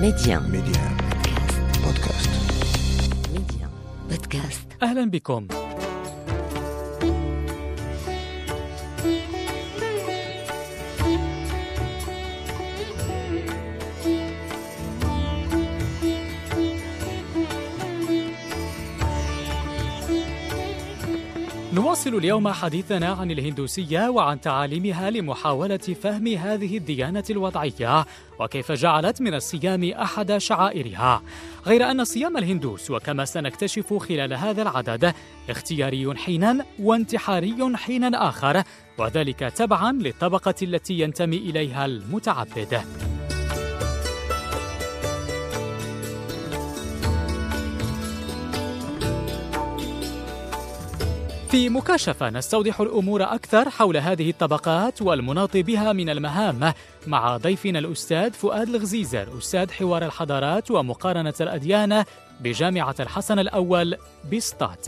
Medi1 Medi1 بودكاست Medi1 بودكاست أهلا بكم. نواصل اليوم حديثنا عن الهندوسية وعن تعاليمها لمحاولة فهم هذه الديانة الوضعية وكيف جعلت من الصيام أحد شعائرها. غير أن صيام الهندوس وكما سنكتشف خلال هذا العدد اختياري حينا وانتحاري حينا آخر وذلك تبعا للطبقة التي ينتمي إليها المتعبد. في مكاشفة نستوضح الأمور أكثر حول هذه الطبقات والمناط بها من المهام مع ضيفنا الأستاذ فؤاد الغزيزر أستاذ حوار الحضارات ومقارنة الأديان بجامعة الحسن الأول بسطات.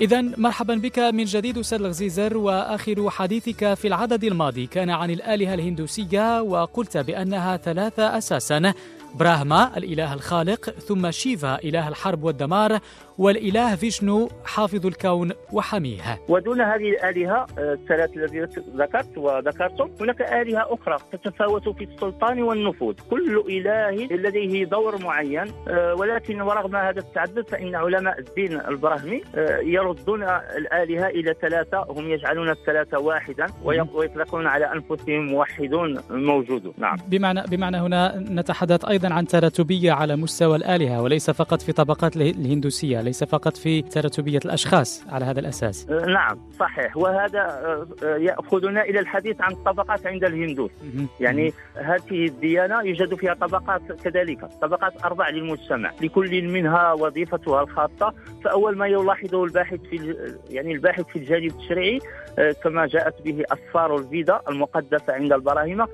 إذا مرحبا بك من جديد أستاذ الغزيزر وآخر حديثك في العدد الماضي كان عن الآلهة الهندوسية وقلت بأنها ثلاثة أساسا. براهما الإله الخالق ثم شيفا إله الحرب والدمار والإله فيشنو حافظ الكون وحميه. ودون هذه الآلهة آه، الثلاث التي ذكرت وذكرتم هناك آلهة أخرى تتفاوت في السلطان والنفوذ. كل إله لديه دور معين آه، ولكن ورغم هذا التعدد فإن علماء الدين البراهمي آه، يردون الآلهة إلى ثلاثة هم يجعلون الثلاثة واحدا ويطلقون على أنفسهم موحدون موجود نعم. بمعنى بمعنى هنا نتحدث أيضا عن تراتبية على مستوى الآلهة وليس فقط في طبقات الهندوسية ليس فقط في تراتبية الأشخاص على هذا الأساس. آه، نعم صحيح. وهذا آه، آه، يأخذنا إلى الحديث عن الطبقات عند الهندوس. يعني هذه الديانة يوجد فيها طبقات كذلك طبقات أربع للمجتمع. لكل منها وظيفتها الخاصة. فأول ما يلاحظه الباحث في يعني الباحث في الجانب التشريعي كما جاءت به أسفار الفيدا المقدسة عند البراهمة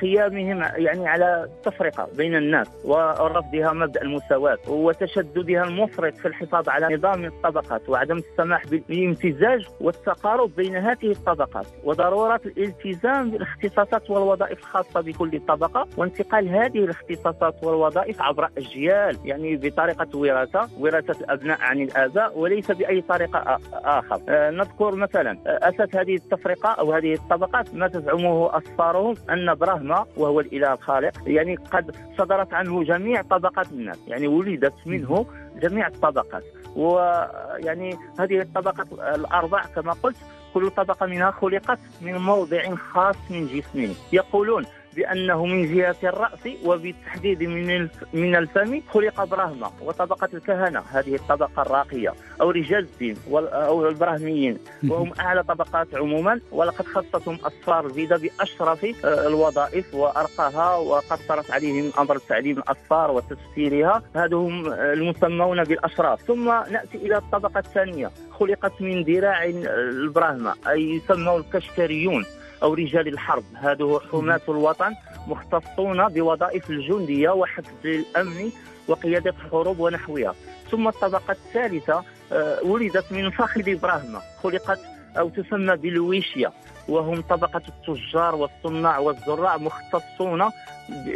قيامهم يعني على التفرقة بين الناس. ورفضها مبدأ المساواة وتشددها المفرط في الحفاظ على نظام الطبقات وعدم السماح بالامتزاج والتقارب بين هذه الطبقات وضرورة الالتزام بالاختصاصات والوظائف الخاصة بكل طبقة وانتقال هذه الاختصاصات والوظائف عبر أجيال يعني بطريقة وراثة وراثة الأبناء عن الآباء وليس بأي طريقة آخر. آه نذكر مثلا أساس هذه التفرقة أو هذه الطبقات ما تزعمه أسفارهم أن براهما وهو الإله الخالق يعني قد صدرت عنه جميع طبقات الناس يعني ولدت منه جميع الطبقات. ويعني هذه الطبقات الأربع كما قلت كل طبقة منها خلقت من موضع خاص من جسمه. يقولون بأنه من جهة الرأس وبالتحديد من من الفم خلق براهما وطبقة الكهنة. هذه الطبقة الراقية أو رجال الدين أو البراهميين وهم أعلى طبقات عموما ولقد خصتهم أسفار الفيدا بأشرف الوظائف وأرقاها وقصرت عليهم أمر تعليم الأسفار وتفسيرها. هذا هم المسمون بالأشراف. ثم نأتي إلى الطبقة الثانية. خلقت من ذراع البراهمة أي يسمون الكشكريون أو رجال الحرب. هذو حماة الوطن مختصون بوظائف الجندية وحفظ الأمن وقيادة الحروب ونحوها. ثم الطبقة الثالثة آه، ولدت من فخذ إبراهيم. خلقت أو تسمى بالويشيا وهم طبقة التجار والصناع والزراع مختصون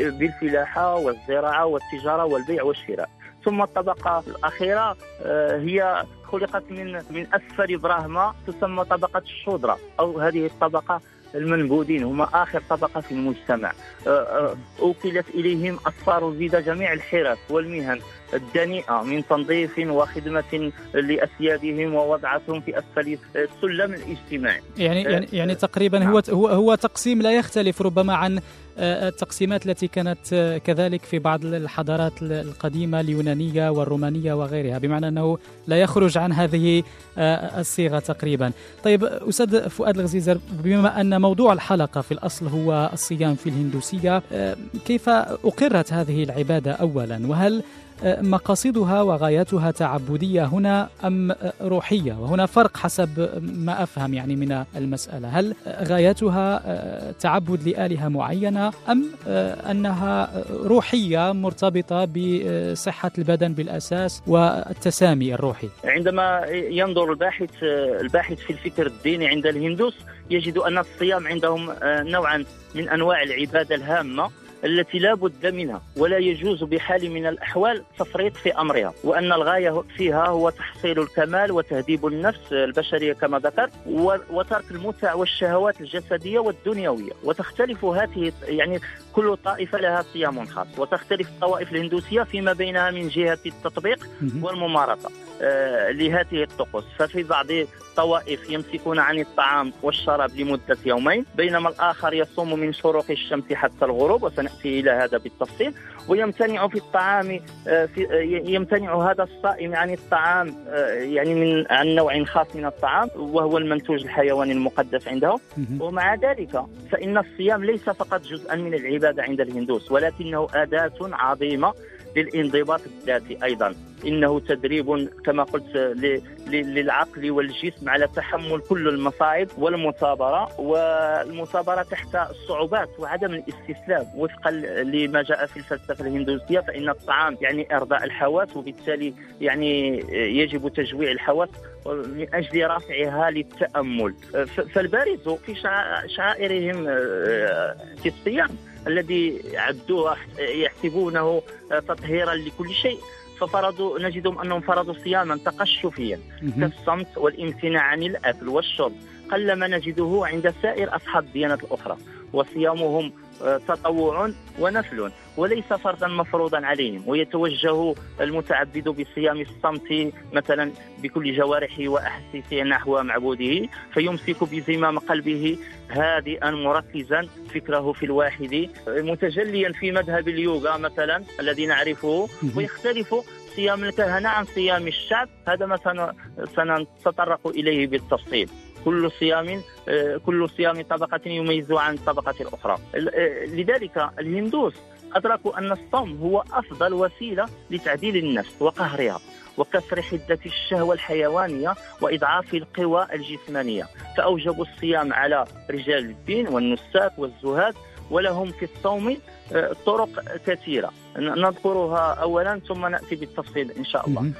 بالفلاحة والزراعة والتجارة والبيع والشراء. ثم الطبقة الأخيرة آه، هي خلقت من من أسفل إبراهيم تسمى طبقة الشودرة. أو هذه الطبقة المنبوذين هم آخر طبقة في المجتمع أه، أه، أوكلت إليهم أسفار زيد جميع الحرف والمهن الدنيئة من تنظيف وخدمة لأسيادهم ووضعتهم في أسفل السلم الاجتماعي يعني يعني يعني تقريبا نعم. هو هو هو تقسيم لا يختلف ربما عن التقسيمات التي كانت آه، كذلك في بعض الحضارات القديمة اليونانية والرومانية وغيرها بمعنى أنه لا يخرج عن هذه آه، الصيغة تقريبا. طيب أستاذ فؤاد الغزيزر بما أن موضوع الحلقة في الأصل هو الصيام في الهندوسية كيف أقرت هذه العبادة أولا؟ وهل مقاصدها وغاياتها تعبدية هنا أم روحية؟ وهنا فرق حسب ما أفهم يعني من المسألة. هل غاياتها تعبد لآلهة أم أنها روحية مرتبطة بصحة البدن بالأساس والتسامي الروحي. عندما ينظر الباحث الباحث في الفكر الديني عند الهندوس يجد أن الصيام عندهم نوعا من أنواع العبادة الهامة. التي لا بد منها ولا يجوز بحال من الأحوال التفريط في أمرها وأن الغاية فيها هو تحصيل الكمال وتهذيب النفس البشرية كما ذكرت وترك المتع والشهوات الجسدية والدنيوية. وتختلف هذه يعني كل طائفة لها صيام خاص وتختلف الطوائف الهندوسية فيما بينها من جهة التطبيق والممارسة آه لهذه الطقوس. ففي بعض الطوائف يمسكون عن الطعام والشراب لمدة يومين بينما الآخر يصوم من شروق الشمس حتى الغروب وسنأتي إلى هذا بالتفصيل. ويمتنع في الطعام آه في آه يمتنع هذا الصائم عن الطعام آه يعني من عن نوع خاص من الطعام وهو المنتوج الحيواني المقدس عندهم ومع ذلك فإن الصيام ليس فقط جزءا من العبادة عند الهندوس ولكنه أداة عظيمة للانضباط الذاتي أيضا. إنه تدريب كما قلت للعقل والجسم على تحمل كل المصاعب والمثابرة والمثابرة تحت الصعوبات وعدم الاستسلام. وفقا لما جاء في الفلسفة الهندوسيه فإن الطعام يعني إرضاء الحواس وبالتالي يعني يجب تجويع الحواس من أجل رفعها للتأمل. فالبارز في شعائرهم آه، في الصيام الذي عدوه يحسبونه تطهيرا لكل شيء. ففرضوا نجدهم أنهم فرضوا صياما تقشفيا كالصمت والامتناع عن الأكل والشرب قلما نجده عند سائر أصحاب الديانات الأخرى وصيامهم تطوع ونفل وليس فرضا مفروضا عليهم ويتوجه المتعبد بصيام الصمت مثلا بكل جوارحه وأحاسيسه نحو معبوده فيمسك بزمام قلبه هادئا مركزا فكره في الواحد متجليا في مذهب اليوغا مثلا الذي نعرفه ويختلف صيام الكهنة عن صيام الشعب هذا ما سنتطرق إليه بالتفصيل. كل صيام آه، كل صيام طبقة يميز عن الطبقة الأخرى آه، لذلك الهندوس أدركوا أن الصوم هو أفضل وسيلة لتعديل النفس وقهرها وكسر حدة الشهوة الحيوانية وإضعاف القوى الجسمانية. فأوجبوا الصيام على رجال الدين والنساك والزهاد ولهم في الصوم آه، طرق كثيرة. نذكرها أولا ثم نأتي بالتفصيل إن شاء الله.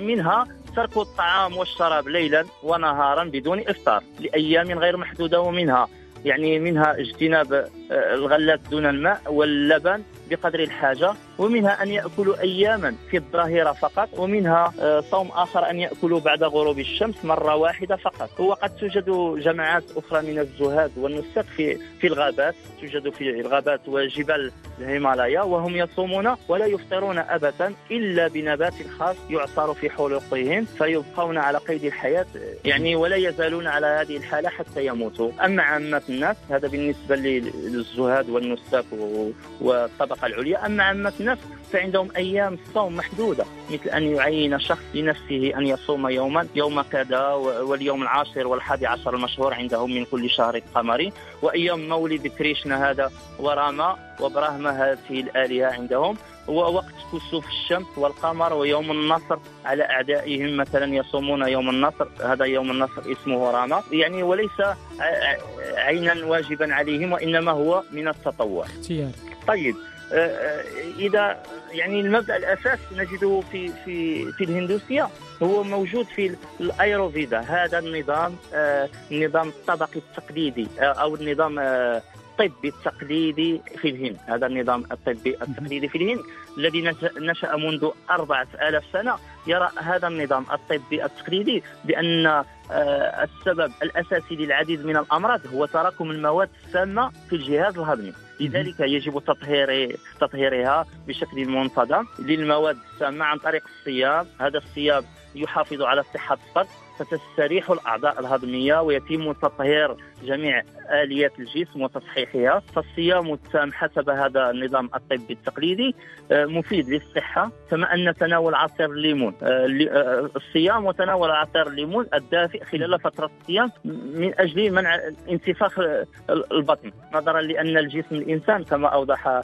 منها ترك الطعام والشراب ليلا ونهارا بدون إفطار لأيام غير محدودة ومنها يعني منها اجتناب آه، الغلات دون الماء واللبن بقدر الحاجة. ومنها أن يأكلوا أياما في الظهيرة فقط ومنها آه، صوم آخر أن يأكلوا بعد غروب الشمس مرة واحدة فقط. وقد توجد جماعات أخرى من الزهاد والنسك في في الغابات. توجد في الغابات وجبال الهيمالايا وهم يصومون ولا يفطرون أبدا إلا بنبات خاص يعصر في حلقهم فيبقون على قيد الحياة يعني ولا يزالون على هذه الحالة حتى يموتوا. أما عامة الناس هذا بالنسبة للزهاد والنساك والطبقة الطبقة العليا أما عامة الناس فعندهم أيام الصوم محدودة مثل أن يعين شخص لنفسه أن يصوم يوما يوم كذا واليوم العاشر والحادي عشر المشهور عندهم من كل شهر قمري وأيام مولد كريشنا هذا وراما وبراهما هذه الآلهة عندهم ووقت كسوف الشمس والقمر ويوم النصر على أعدائهم مثلا يصومون يوم النصر هذا يوم النصر اسمه راما يعني وليس عينا واجبا عليهم وإنما هو من التطوع. طيب. إذا يعني المبدأ الأساس نجده في في في الهندوسية هو موجود في الأيروفيدا هذا النظام آه، النظام الطبقي التقليدي أو النظام الطبي التقليدي في الهند. هذا النظام الطبي التقليدي في الهند الذي نشأ منذ أربعة آلاف سنة. يرى هذا النظام الطبي التقليدي بأن السبب الأساسي للعديد من الأمراض هو تراكم المواد السامة في الجهاز الهضمي. لذلك يجب تطهير تطهيرها بشكل منتظم للمواد السامه عن طريق الصيام. هذا الصيام يحافظ على صحة الصدر فتستريح الأعضاء الهضمية ويتم تطهير جميع آليات الجسم وتصحيحها. فالصيام التام حسب هذا النظام الطبي التقليدي آه، مفيد للصحة كما أن تناول عصير الليمون آه، آه، الصيام وتناول عصير الليمون الدافئ خلال فترة الصيام من أجل منع انتفاخ البطن نظرا لأن الجسم الإنسان كما أوضح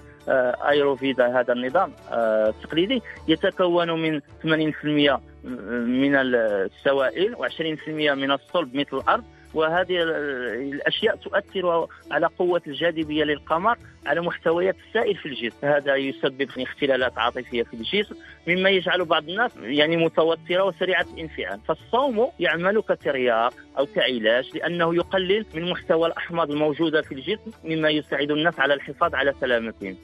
آيروفيدا هذا النظام التقليدي يتكون من 80% من السوائل و20% من الصلب مثل الأرض. وهذه الأشياء تؤثر على قوة الجاذبية للقمر على محتويات السائل في الجسم. هذا يسبب اختلالات عاطفية في الجسم مما يجعل بعض الناس يعني متوترة وسريعة الانفعال. فالصوم يعمل كترياق أو كعلاج لأنه يقلل من محتوى الأحماض الموجودة في الجسم مما يساعد الناس على الحفاظ على سلامتهم.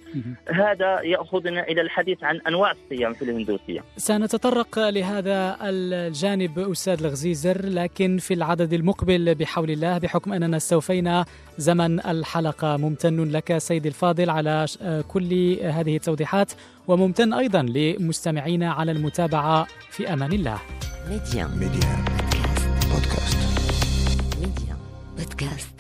هذا يأخذنا إلى الحديث عن أنواع الصيام في الهندوسية. سنتطرق لهذا الجانب أستاذي العزيز لكن في العدد المقبل بحول الله بحكم أننا استوفينا زمن الحلقة. ممتن لك سيدي الفاضل على كل هذه التوضيحات وممتن أيضا لمستمعينا على المتابعة في أمان الله. Medi1. Medi1. بودكاست. Medi1. بودكاست.